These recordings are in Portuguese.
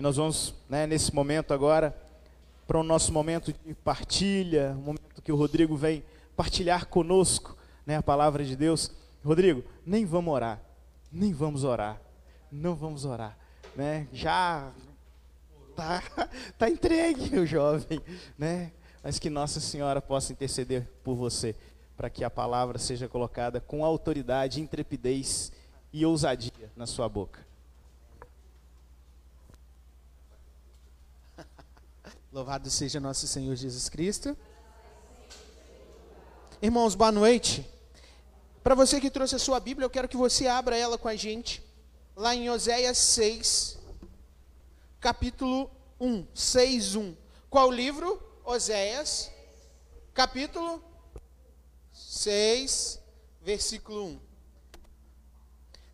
E nós vamos, né, nesse momento agora, para o nosso momento de partilha, um momento que o Rodrigo vem partilhar conosco né, a palavra de Deus. Rodrigo, nem vamos orar, nem vamos orar, não vamos orar. Né? Já tá, tá entregue o jovem, né? mas que Nossa Senhora possa interceder por você, para que a palavra seja colocada com autoridade, intrepidez e ousadia na sua boca. Louvado seja nosso Senhor Jesus Cristo. Irmãos, boa noite. Para você que trouxe a sua Bíblia, eu quero que você abra ela com a gente, lá em Oséias 6, capítulo 1, 6, 1. Qual livro? Oséias, capítulo 6, versículo 1.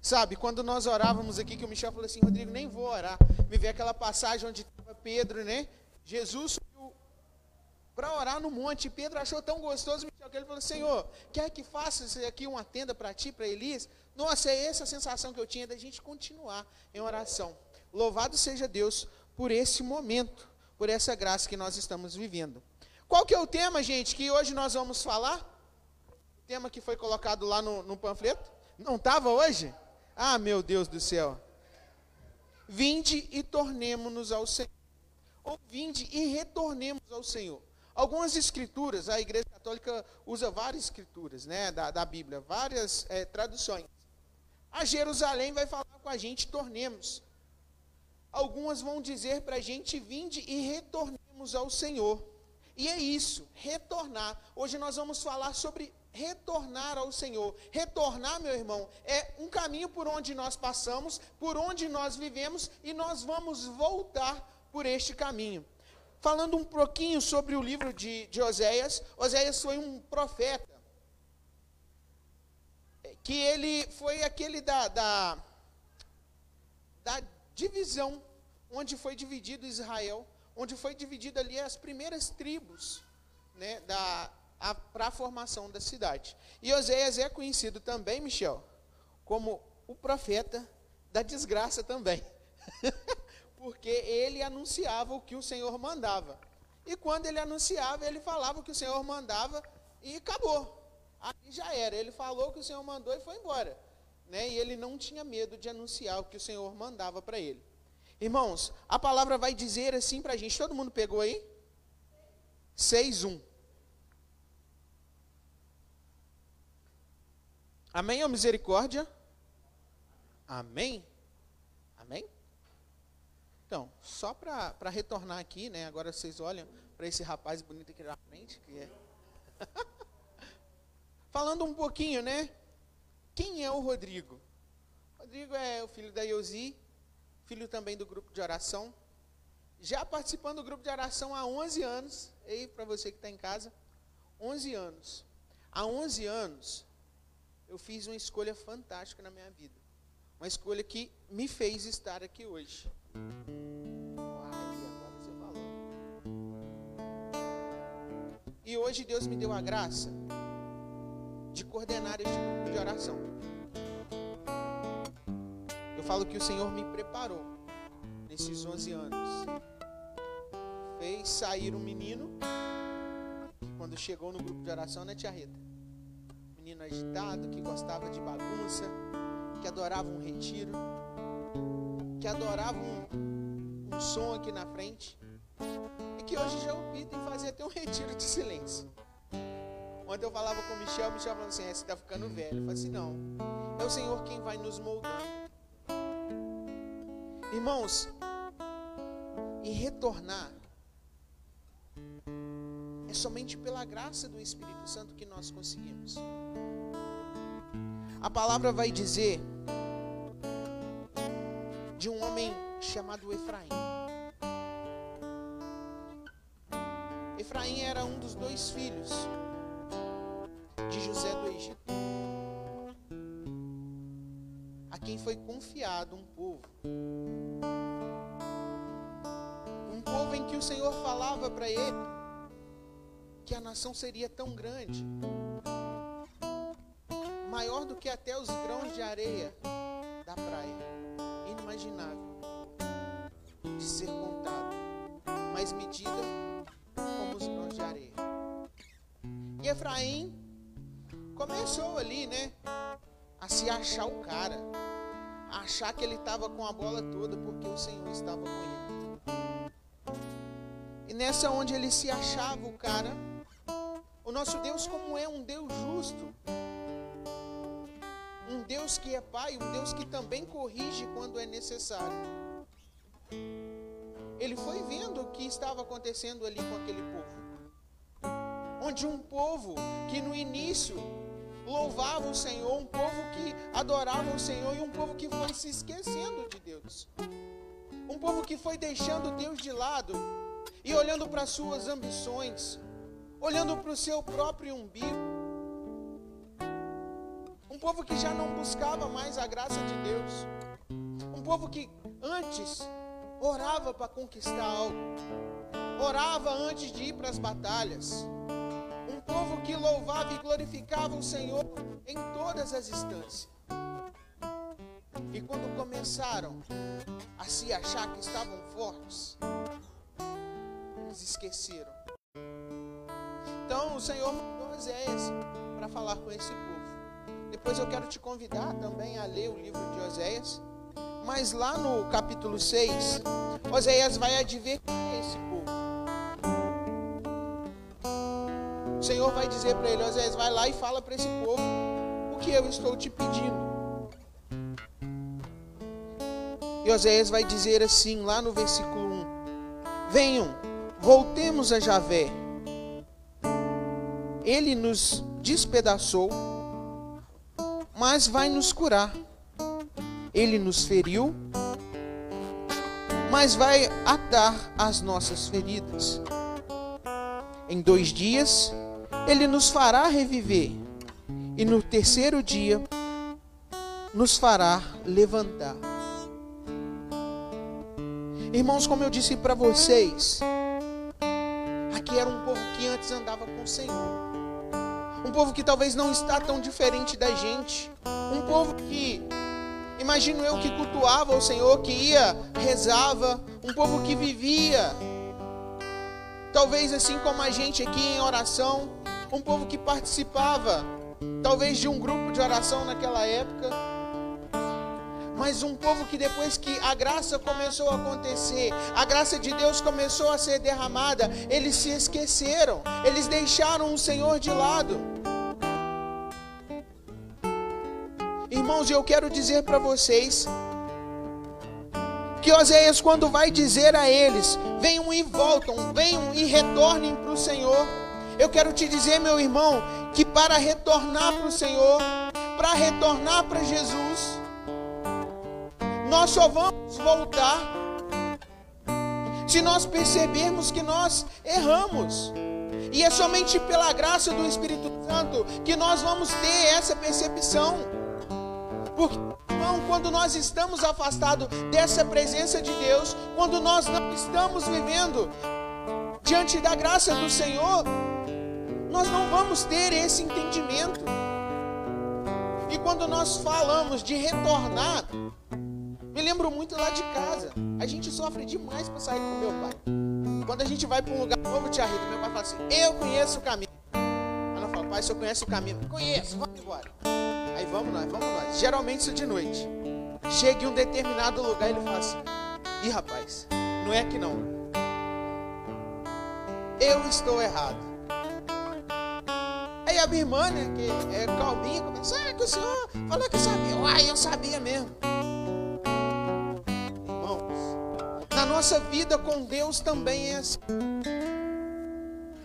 Sabe, quando nós orávamos aqui, que o Michel falou assim, Rodrigo, nem vou orar. Me veio aquela passagem onde estava Pedro, né? Jesus subiu para orar no monte. Pedro achou tão gostoso, Michel, que ele falou: Senhor, quer que faça aqui uma tenda para ti, para Elias? Nossa, é essa a sensação que eu tinha da gente continuar em oração. Louvado seja Deus por esse momento, por essa graça que nós estamos vivendo. Qual que é o tema, gente, que hoje nós vamos falar? O tema que foi colocado lá no, no panfleto? Não estava hoje? Ah, meu Deus do céu. Vinde e tornemo-nos ao Senhor ou vinde e retornemos ao Senhor. Algumas escrituras, a Igreja Católica usa várias escrituras né, da, da Bíblia, várias é, traduções. A Jerusalém vai falar com a gente, tornemos. Algumas vão dizer para a gente, vinde e retornemos ao Senhor. E é isso, retornar. Hoje nós vamos falar sobre retornar ao Senhor. Retornar, meu irmão, é um caminho por onde nós passamos, por onde nós vivemos e nós vamos voltar por este caminho. Falando um pouquinho sobre o livro de, de Oséias, Oséias foi um profeta, que ele foi aquele da, da, da divisão, onde foi dividido Israel, onde foi dividido ali as primeiras tribos, né, para a formação da cidade. E Oséias é conhecido também, Michel, como o profeta da desgraça também. porque ele anunciava o que o Senhor mandava. E quando ele anunciava, ele falava o que o Senhor mandava e acabou. Aí já era. Ele falou o que o Senhor mandou e foi embora. Né? E ele não tinha medo de anunciar o que o Senhor mandava para ele. Irmãos, a palavra vai dizer assim para a gente. Todo mundo pegou aí? 6.1. Amém ou misericórdia? Amém? Amém? Então, só para retornar aqui, né? Agora vocês olham para esse rapaz bonito aqui na frente, que é. Falando um pouquinho, né? Quem é o Rodrigo? Rodrigo é o filho da Yosi, filho também do grupo de oração. Já participando do grupo de oração há 11 anos. Ei, para você que está em casa, 11 anos. Há 11 anos, eu fiz uma escolha fantástica na minha vida. Uma escolha que me fez estar aqui hoje. E hoje Deus me deu a graça de coordenar este grupo de oração. Eu falo que o Senhor me preparou nesses 11 anos. Fez sair um menino que quando chegou no grupo de oração, né, tia Rita? Menino agitado, que gostava de bagunça, que adorava um retiro que adoravam um, um som aqui na frente e que hoje já optam em fazer até um retiro de silêncio. Ontem eu falava com o Michel, o Michel falando assim, é, você está ficando velho. Eu falei assim, não, é o Senhor quem vai nos moldando. Irmãos, e retornar é somente pela graça do Espírito Santo que nós conseguimos. A palavra vai dizer de um homem chamado Efraim. Efraim era um dos dois filhos de José do Egito, a quem foi confiado um povo. Um povo em que o Senhor falava para ele que a nação seria tão grande, maior do que até os grãos de areia da praia inimaginável. de ser contado, mas medida como os grãos de areia. E Efraim começou ali, né, a se achar o cara, a achar que ele estava com a bola toda porque o Senhor estava com ele. E nessa onde ele se achava o cara, o nosso Deus como é um Deus justo, um Deus que é pai, um Deus que também corrige quando é necessário. Ele foi vendo o que estava acontecendo ali com aquele povo. Onde um povo que no início louvava o Senhor, um povo que adorava o Senhor e um povo que foi se esquecendo de Deus. Um povo que foi deixando Deus de lado e olhando para suas ambições, olhando para o seu próprio umbigo. Um povo que já não buscava mais a graça de Deus. Um povo que antes orava para conquistar algo, orava antes de ir para as batalhas. Um povo que louvava e glorificava o Senhor em todas as instâncias. E quando começaram a se achar que estavam fortes, eles esqueceram. Então o Senhor mandou Oséias para falar com esse povo. Depois eu quero te convidar também a ler o livro de Oséias. Mas lá no capítulo 6, Oséias vai advertir esse povo. O Senhor vai dizer para ele: Oséias, vai lá e fala para esse povo o que eu estou te pedindo. E Oséias vai dizer assim, lá no versículo 1: Venham, voltemos a Javé. Ele nos despedaçou mas vai nos curar. Ele nos feriu, mas vai atar as nossas feridas. Em dois dias, ele nos fará reviver, e no terceiro dia, nos fará levantar. Irmãos, como eu disse para vocês, aqui era um povo que antes andava com o Senhor um povo que talvez não está tão diferente da gente, um povo que imagino eu que cultuava o Senhor, que ia, rezava, um povo que vivia talvez assim como a gente aqui em oração, um povo que participava talvez de um grupo de oração naquela época, mas um povo que depois que a graça começou a acontecer, a graça de Deus começou a ser derramada, eles se esqueceram, eles deixaram o Senhor de lado. Irmãos, eu quero dizer para vocês que Oséias, quando vai dizer a eles: venham e voltam, venham e retornem para o Senhor. Eu quero te dizer, meu irmão, que para retornar para o Senhor, para retornar para Jesus, nós só vamos voltar se nós percebermos que nós erramos. E é somente pela graça do Espírito Santo que nós vamos ter essa percepção. Porque, irmão, quando nós estamos afastados dessa presença de Deus, quando nós não estamos vivendo diante da graça do Senhor, nós não vamos ter esse entendimento. E quando nós falamos de retornar, me lembro muito lá de casa. A gente sofre demais para sair com meu pai. Quando a gente vai para um lugar novo, tia Rita, meu pai fala assim: Eu conheço o caminho. Ela fala: Pai, o senhor conhece o caminho? Conheço, vamos embora. Aí vamos nós, vamos nós. Geralmente isso de noite. Chega em um determinado lugar e ele fala assim: Ih, rapaz, não é aqui não. Eu estou errado. Aí a minha irmã, né, que é calminha, começa: Ah, que o senhor falou que sabia. Ah, eu sabia mesmo. Nossa vida com Deus também é assim.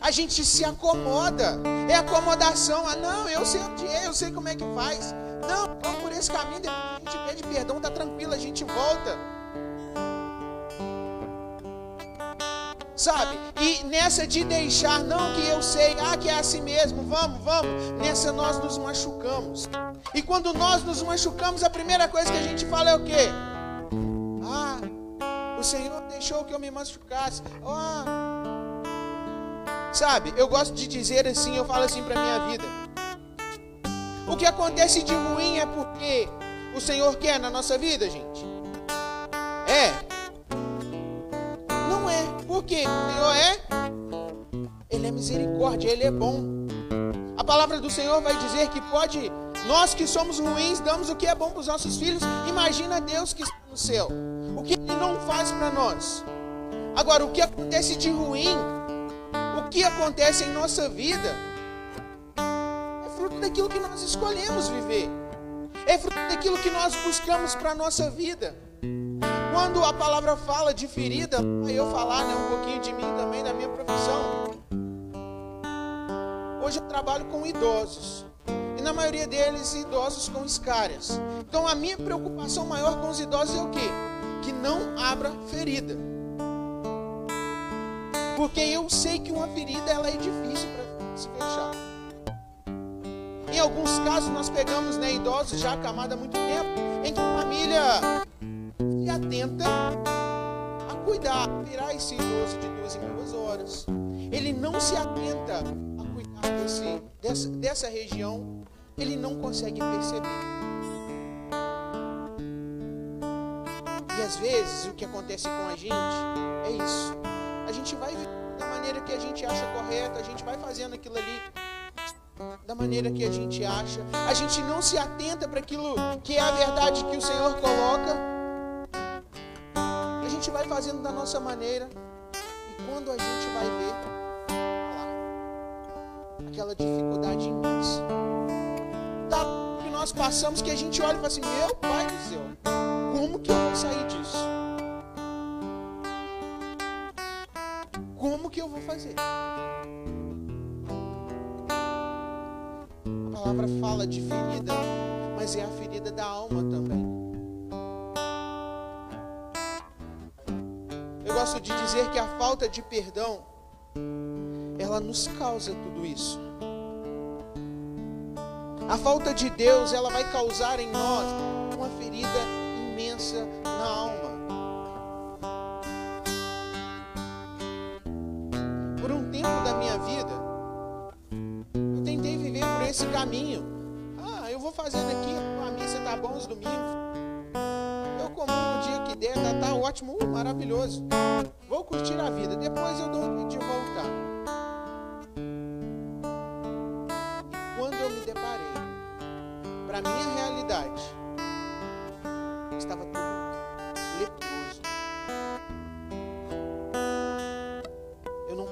A gente se acomoda, é acomodação. Ah, não, eu sei onde é, eu sei como é que faz. Não, vamos por esse caminho, a gente pede perdão, tá tranquilo, a gente volta. Sabe? E nessa de deixar, não que eu sei, ah, que é assim mesmo, vamos, vamos. Nessa nós nos machucamos. E quando nós nos machucamos, a primeira coisa que a gente fala é o quê? O Senhor deixou que eu me machucasse. Oh. Sabe, eu gosto de dizer assim, eu falo assim para minha vida. O que acontece de ruim é porque o Senhor quer na nossa vida, gente. É. Porque o Senhor é Ele é misericórdia, Ele é bom. A palavra do Senhor vai dizer que pode nós que somos ruins damos o que é bom para os nossos filhos. Imagina Deus que está no céu. Não faz para nós? Agora, o que acontece de ruim, o que acontece em nossa vida, é fruto daquilo que nós escolhemos viver. É fruto daquilo que nós buscamos para a nossa vida. Quando a palavra fala de ferida, eu falar né, um pouquinho de mim também, da minha profissão. Hoje eu trabalho com idosos. E na maioria deles, idosos com escárias. Então a minha preocupação maior com os idosos é o quê? Não abra ferida. Porque eu sei que uma ferida ela é difícil para se fechar. Em alguns casos nós pegamos né, idosos já acamados há muito tempo, em que a família se atenta a cuidar, virar esse idoso de duas em duas horas. Ele não se atenta a cuidar desse, dessa, dessa região, ele não consegue perceber. Às vezes o que acontece com a gente é isso. A gente vai da maneira que a gente acha correta, a gente vai fazendo aquilo ali da maneira que a gente acha. A gente não se atenta para aquilo que é a verdade que o Senhor coloca. A gente vai fazendo da nossa maneira. E quando a gente vai ver, lá, aquela dificuldade imensa. Tá que nós passamos que a gente olha e fala assim: Meu Pai do céu, como que eu vou sair disso? Como que eu vou fazer? palavra fala de ferida, mas é a ferida da alma também. Eu gosto de dizer que a falta de perdão, ela nos causa tudo isso. A falta de Deus, ela vai causar em nós uma ferida imensa na alma. Por um tempo da minha vida, esse caminho. Ah, eu vou fazendo aqui, a missa tá bom os domingos. Eu como um dia que der, tá, tá ótimo, uh, maravilhoso. Vou curtir a vida, depois eu dou de voltar. Quando eu me deparei para minha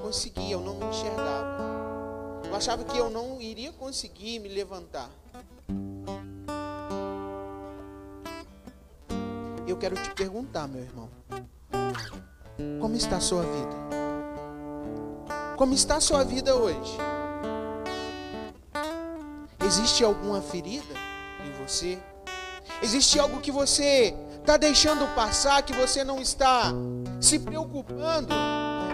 conseguia, eu não me enxergava. Eu achava que eu não iria conseguir me levantar. Eu quero te perguntar, meu irmão. Como está a sua vida? Como está a sua vida hoje? Existe alguma ferida em você? Existe algo que você está deixando passar, que você não está se preocupando?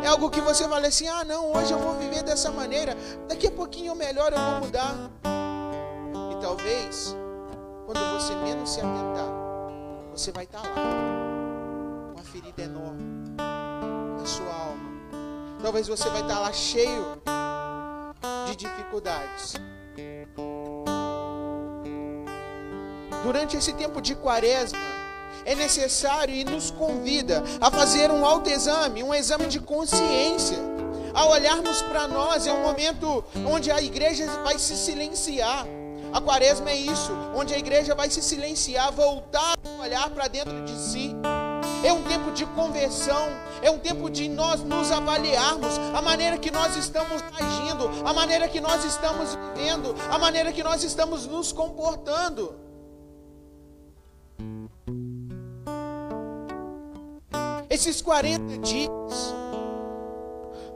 É algo que você vai assim: ah, não, hoje eu vou viver dessa maneira, daqui a pouquinho melhor eu vou mudar. E talvez, quando você menos se atentar, você vai estar lá, uma ferida enorme na sua alma. Talvez você vai estar lá cheio de dificuldades. Durante esse tempo de quaresma, é necessário e nos convida a fazer um autoexame, um exame de consciência. Ao olharmos para nós, é um momento onde a igreja vai se silenciar. A quaresma é isso, onde a igreja vai se silenciar, voltar a olhar para dentro de si. É um tempo de conversão, é um tempo de nós nos avaliarmos, a maneira que nós estamos agindo, a maneira que nós estamos vivendo, a maneira que nós estamos nos comportando. Esses 40 dias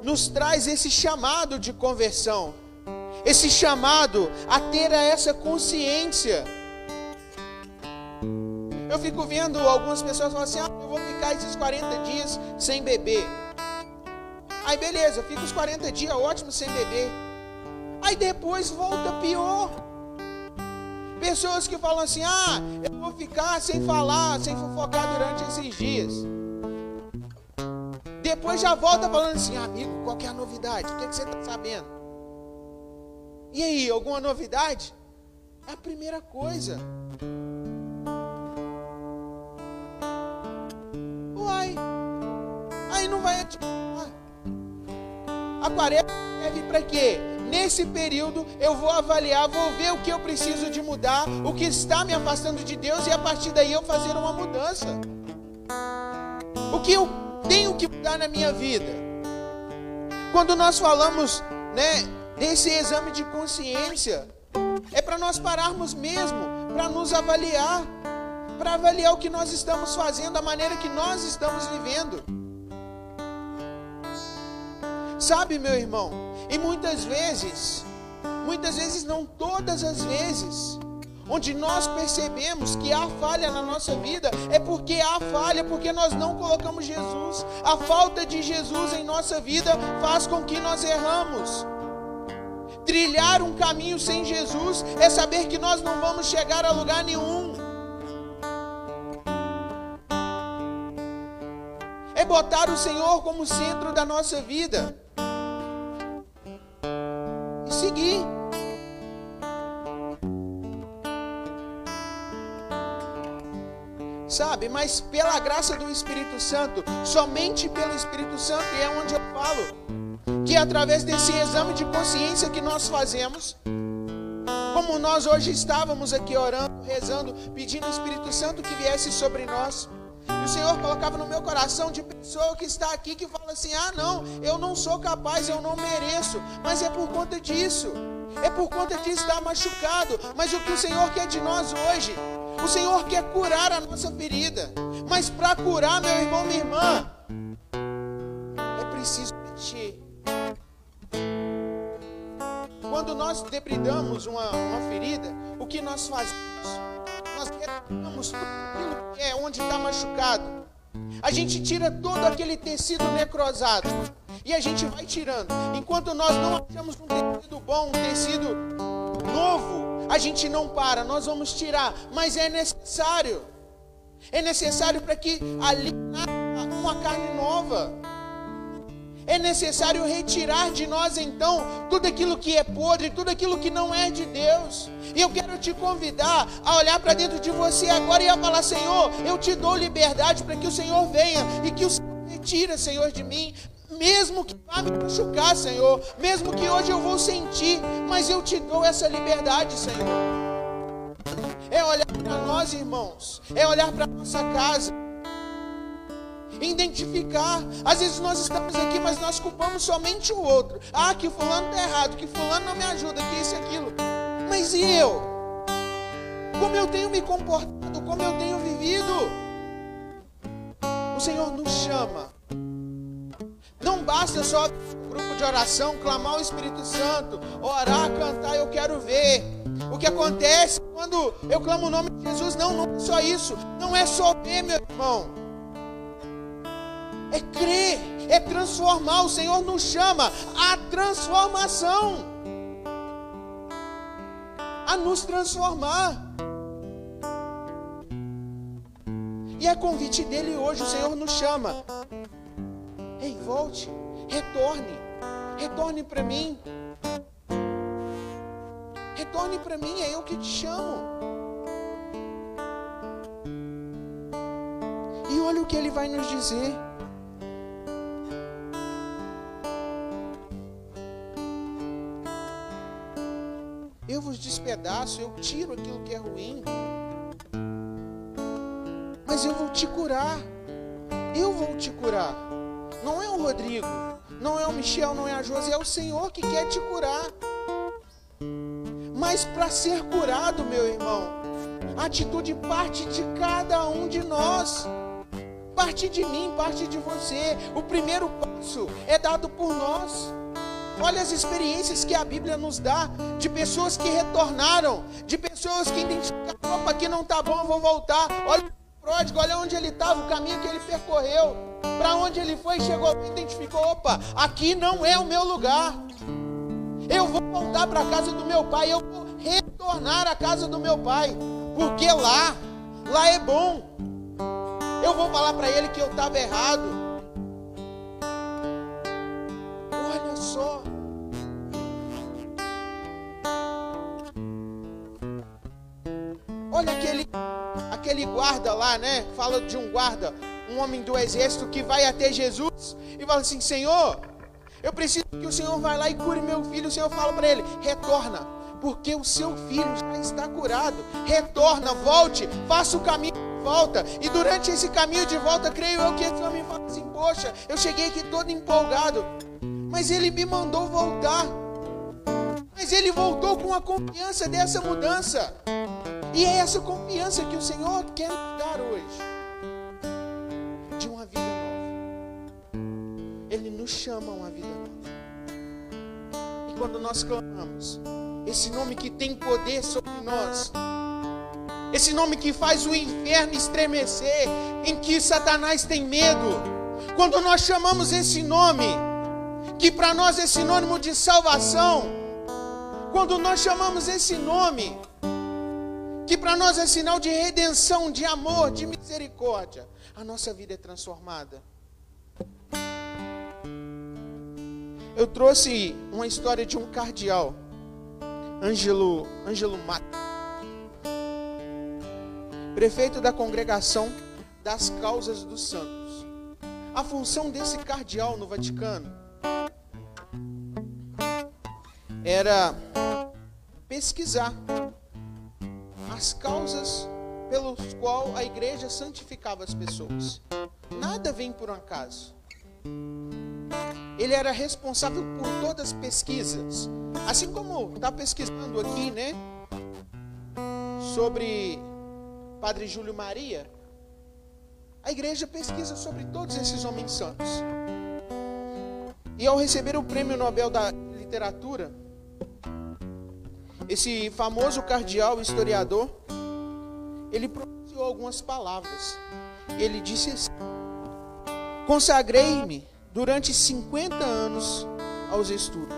nos traz esse chamado de conversão, esse chamado a ter essa consciência. Eu fico vendo algumas pessoas falando assim: ah, eu vou ficar esses 40 dias sem beber. Aí beleza, fica os 40 dias ótimo sem beber. Aí depois volta pior. Pessoas que falam assim: ah, eu vou ficar sem falar, sem fofocar durante esses dias. Depois já volta falando assim, amigo, qual é a novidade? O que, é que você está sabendo? E aí, alguma novidade? É a primeira coisa. Uai. Aí não vai adiantar. A quaresma serve para quê? Nesse período eu vou avaliar, vou ver o que eu preciso de mudar, o que está me afastando de Deus e a partir daí eu fazer uma mudança. O que eu tenho que mudar na minha vida? Quando nós falamos, né, desse exame de consciência, é para nós pararmos mesmo, para nos avaliar, para avaliar o que nós estamos fazendo, a maneira que nós estamos vivendo. Sabe, meu irmão, e muitas vezes, muitas vezes não todas as vezes, onde nós percebemos que há falha na nossa vida, é porque há falha, porque nós não colocamos Jesus. A falta de Jesus em nossa vida faz com que nós erramos. Trilhar um caminho sem Jesus é saber que nós não vamos chegar a lugar nenhum. É botar o Senhor como centro da nossa vida. E seguir. Sabe, mas pela graça do Espírito Santo, somente pelo Espírito Santo, e é onde eu falo que através desse exame de consciência que nós fazemos, como nós hoje estávamos aqui orando, rezando, pedindo ao Espírito Santo que viesse sobre nós. E o Senhor colocava no meu coração de pessoa que está aqui que fala assim: ah, não, eu não sou capaz, eu não mereço, mas é por conta disso, é por conta de estar machucado. Mas o que o Senhor quer de nós hoje? O Senhor quer curar a nossa ferida, mas para curar, meu irmão, minha irmã, é preciso mentir quando nós debridamos uma, uma ferida, o que nós fazemos? Nós retiramos aquilo que é onde está machucado. A gente tira todo aquele tecido necrosado. E a gente vai tirando. Enquanto nós não achamos um tecido bom, um tecido novo, a gente não para, nós vamos tirar. Mas é necessário. É necessário para que ali nasça uma carne nova é necessário retirar de nós então tudo aquilo que é podre, tudo aquilo que não é de Deus. E eu quero te convidar a olhar para dentro de você agora e a falar: Senhor, eu te dou liberdade para que o Senhor venha e que o Senhor retira, Senhor, de mim mesmo que vá me machucar, Senhor, mesmo que hoje eu vou sentir, mas eu te dou essa liberdade, Senhor. É olhar para nós, irmãos, é olhar para nossa casa, identificar. Às vezes nós estamos aqui, mas nós culpamos somente o outro. Ah, que fulano está errado, que fulano não me ajuda, que isso e aquilo. Mas e eu? Como eu tenho me comportado, como eu tenho vivido? O Senhor nos chama. Não basta só grupo de oração, clamar o Espírito Santo, orar, cantar, eu quero ver. O que acontece quando eu clamo o nome de Jesus, não, não é só isso. Não é só ver, meu irmão é crer, é transformar. O Senhor nos chama à transformação, a nos transformar. E a convite dele hoje, o Senhor nos chama. Ei, volte, retorne, retorne para mim. Retorne para mim, é eu que te chamo. E olha o que ele vai nos dizer. eu vos despedaço, eu tiro aquilo que é ruim. Mas eu vou te curar. Eu vou te curar. Não é o Rodrigo, não é o Michel, não é a Josi, é o Senhor que quer te curar. Mas para ser curado, meu irmão, a atitude parte de cada um de nós. Parte de mim, parte de você. O primeiro passo é dado por nós. Olha as experiências que a Bíblia nos dá de pessoas que retornaram, de pessoas que identificaram, opa, aqui não está bom, vou voltar. Olha pródigo, olha onde ele estava, o caminho que ele percorreu, para onde ele foi, chegou, identificou, opa, aqui não é o meu lugar. Eu vou voltar para a casa do meu pai, eu vou retornar à casa do meu pai, porque lá, lá é bom. Eu vou falar para ele que eu estava errado. Olha aquele, aquele guarda lá, né? Fala de um guarda um homem do exército que vai até Jesus e fala assim: Senhor, eu preciso que o Senhor vá lá e cure meu filho. O Senhor fala para ele: retorna, porque o seu filho já está curado. Retorna, volte, faça o caminho de volta. E durante esse caminho de volta, creio eu que esse homem fala assim: Poxa, eu cheguei aqui todo empolgado, mas ele me mandou voltar. Mas ele voltou com a confiança dessa mudança. E é essa confiança que o Senhor quer dar hoje. De uma vida nova. Ele nos chama a uma vida nova. E quando nós clamamos, esse nome que tem poder sobre nós, esse nome que faz o inferno estremecer, em que Satanás tem medo, quando nós chamamos esse nome, que para nós é sinônimo de salvação, quando nós chamamos esse nome, que para nós é sinal de redenção, de amor, de misericórdia, a nossa vida é transformada. Eu trouxe uma história de um cardeal, Ângelo, Ângelo Mato, prefeito da congregação das causas dos santos. A função desse cardeal no Vaticano era pesquisar as causas pelos qual a igreja santificava as pessoas. Nada vem por um acaso. Ele era responsável por todas as pesquisas. Assim como está pesquisando aqui, né? Sobre Padre Júlio Maria. A igreja pesquisa sobre todos esses homens santos. E ao receber o prêmio Nobel da Literatura, esse famoso cardeal historiador, ele pronunciou algumas palavras. Ele disse assim: Consagrei-me durante 50 anos aos estudos.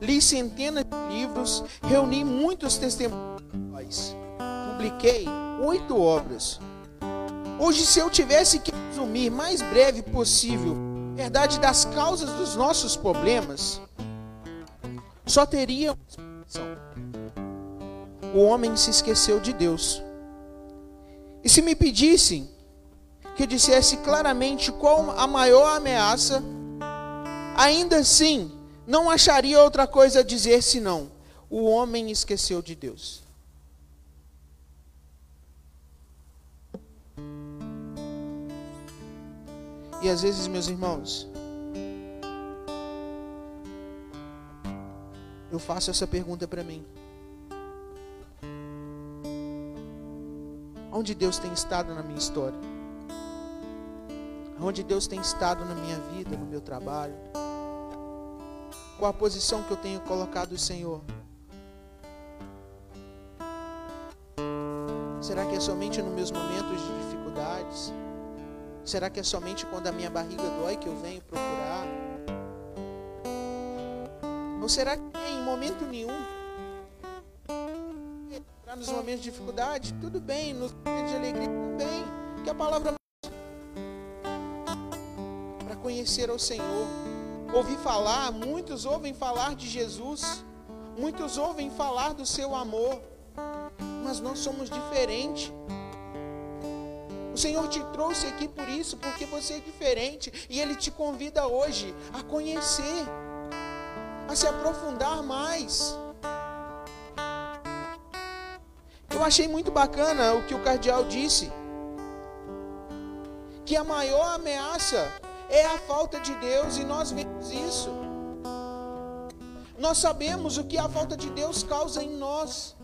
Li centenas de livros, reuni muitos testemunhos, publiquei oito obras. Hoje, se eu tivesse que resumir mais breve possível a verdade das causas dos nossos problemas, só teria explicação o homem se esqueceu de Deus. E se me pedissem que dissesse claramente qual a maior ameaça, ainda assim não acharia outra coisa a dizer senão: o homem esqueceu de Deus. E às vezes, meus irmãos, eu faço essa pergunta para mim. Onde Deus tem estado na minha história? Onde Deus tem estado na minha vida, no meu trabalho? Qual a posição que eu tenho colocado o Senhor? Será que é somente nos meus momentos de dificuldades? Será que é somente quando a minha barriga dói que eu venho procurar? Ou será que em momento nenhum. Nos momentos de dificuldade, tudo bem, nos momentos de alegria também, que a palavra para conhecer ao Senhor. Ouvir falar, muitos ouvem falar de Jesus, muitos ouvem falar do seu amor, mas nós somos diferentes. O Senhor te trouxe aqui por isso, porque você é diferente, e Ele te convida hoje a conhecer, a se aprofundar mais. Eu achei muito bacana o que o cardeal disse. Que a maior ameaça é a falta de Deus e nós vemos isso. Nós sabemos o que a falta de Deus causa em nós.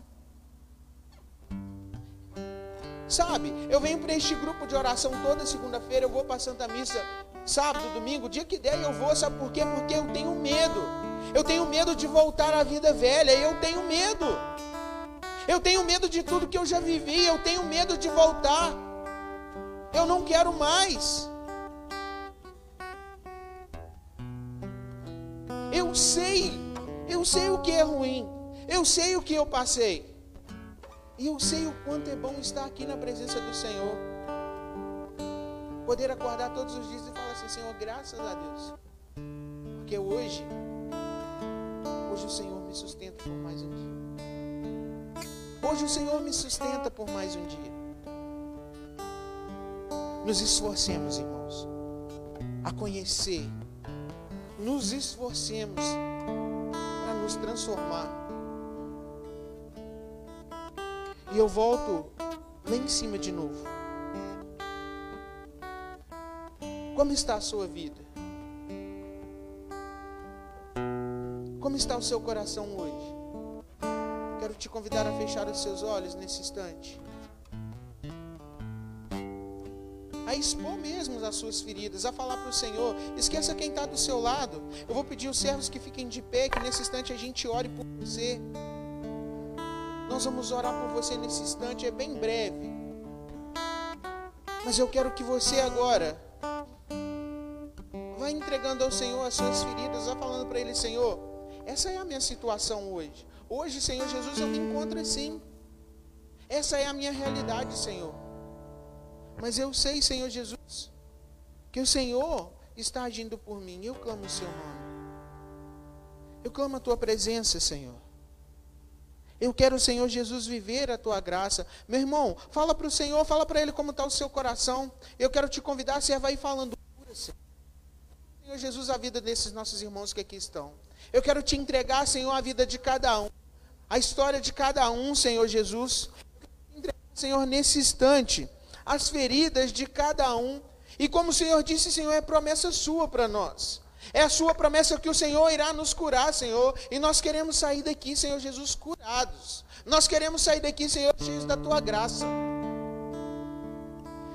Sabe, eu venho para este grupo de oração toda segunda-feira, eu vou para a Santa Missa sábado, domingo, dia que der eu vou, sabe por quê? Porque eu tenho medo. Eu tenho medo de voltar à vida velha, eu tenho medo. Eu tenho medo de tudo que eu já vivi, eu tenho medo de voltar. Eu não quero mais. Eu sei, eu sei o que é ruim. Eu sei o que eu passei. E eu sei o quanto é bom estar aqui na presença do Senhor. Poder acordar todos os dias e falar assim, Senhor, graças a Deus. Porque hoje, hoje o Senhor me sustenta por mais um dia. Hoje o Senhor me sustenta por mais um dia. nos esforcemos, irmãos, a conhecer, nos esforcemos para nos transformar. E eu volto lá em cima de novo. Como está a sua vida? Como está o seu coração hoje? Quero te convidar a fechar os seus olhos nesse instante. A expor mesmo as suas feridas, a falar para o Senhor. Esqueça quem está do seu lado. Eu vou pedir os servos que fiquem de pé, que nesse instante a gente ore por você. Nós vamos orar por você nesse instante, é bem breve. Mas eu quero que você agora vá entregando ao Senhor as suas feridas, vá falando para Ele, Senhor, essa é a minha situação hoje. Hoje, Senhor Jesus, eu me encontro assim. Essa é a minha realidade, Senhor. Mas eu sei, Senhor Jesus, que o Senhor está agindo por mim. Eu clamo o seu nome. Eu clamo a tua presença, Senhor. Eu quero, Senhor Jesus, viver a tua graça. Meu irmão, fala para o Senhor, fala para Ele como está o seu coração. Eu quero te convidar, você vai falando. Senhor Jesus, a vida desses nossos irmãos que aqui estão. Eu quero te entregar, Senhor, a vida de cada um. A história de cada um, Senhor Jesus. Entregar, Senhor, nesse instante, as feridas de cada um. E como o Senhor disse, Senhor, é promessa sua para nós. É a sua promessa que o Senhor irá nos curar, Senhor. E nós queremos sair daqui, Senhor Jesus, curados. Nós queremos sair daqui, Senhor, cheios da tua graça.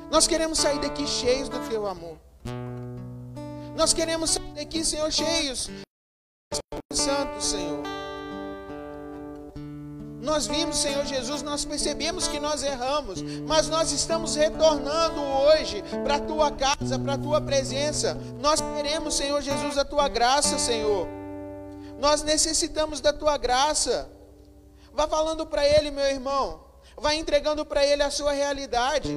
Nós queremos sair daqui cheios do teu amor. Nós queremos sair daqui, Senhor, cheios do Santo, Senhor. Nós vimos, Senhor Jesus, nós percebemos que nós erramos, mas nós estamos retornando hoje para a tua casa, para a tua presença. Nós queremos, Senhor Jesus, a tua graça, Senhor. Nós necessitamos da tua graça. Vá falando para ele, meu irmão. Vá entregando para ele a sua realidade.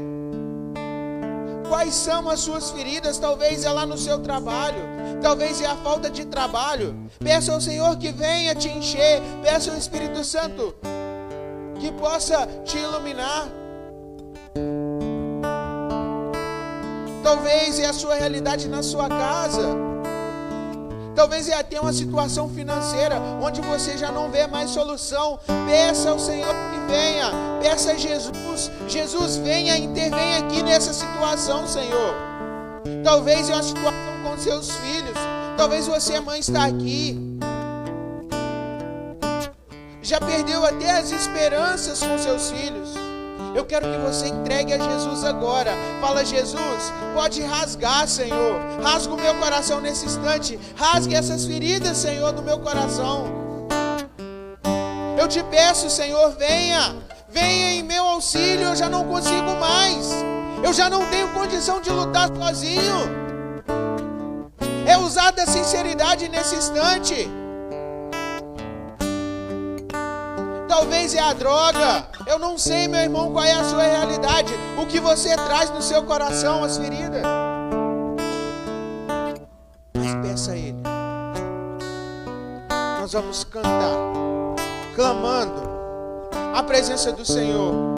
Quais são as suas feridas? Talvez é lá no seu trabalho, talvez é a falta de trabalho. Peça ao Senhor que venha te encher, peça ao Espírito Santo que possa te iluminar. Talvez é a sua realidade na sua casa. Talvez é até uma situação financeira onde você já não vê mais solução. Peça ao Senhor que venha. Peça a Jesus. Jesus, venha, intervenha aqui nessa situação, Senhor. Talvez é uma situação com seus filhos. Talvez você, mãe, está aqui. Já perdeu até as esperanças com seus filhos. Eu quero que você entregue a Jesus agora. Fala, Jesus, pode rasgar, Senhor. Rasga o meu coração nesse instante. Rasgue essas feridas, Senhor, do meu coração. Eu te peço, Senhor, venha. Venha em meu auxílio. Eu já não consigo mais. Eu já não tenho condição de lutar sozinho. É usada a sinceridade nesse instante. Talvez é a droga. Eu não sei, meu irmão, qual é a sua realidade. O que você traz no seu coração, as feridas. Mas peça a Ele. Nós vamos cantar, clamando a presença do Senhor.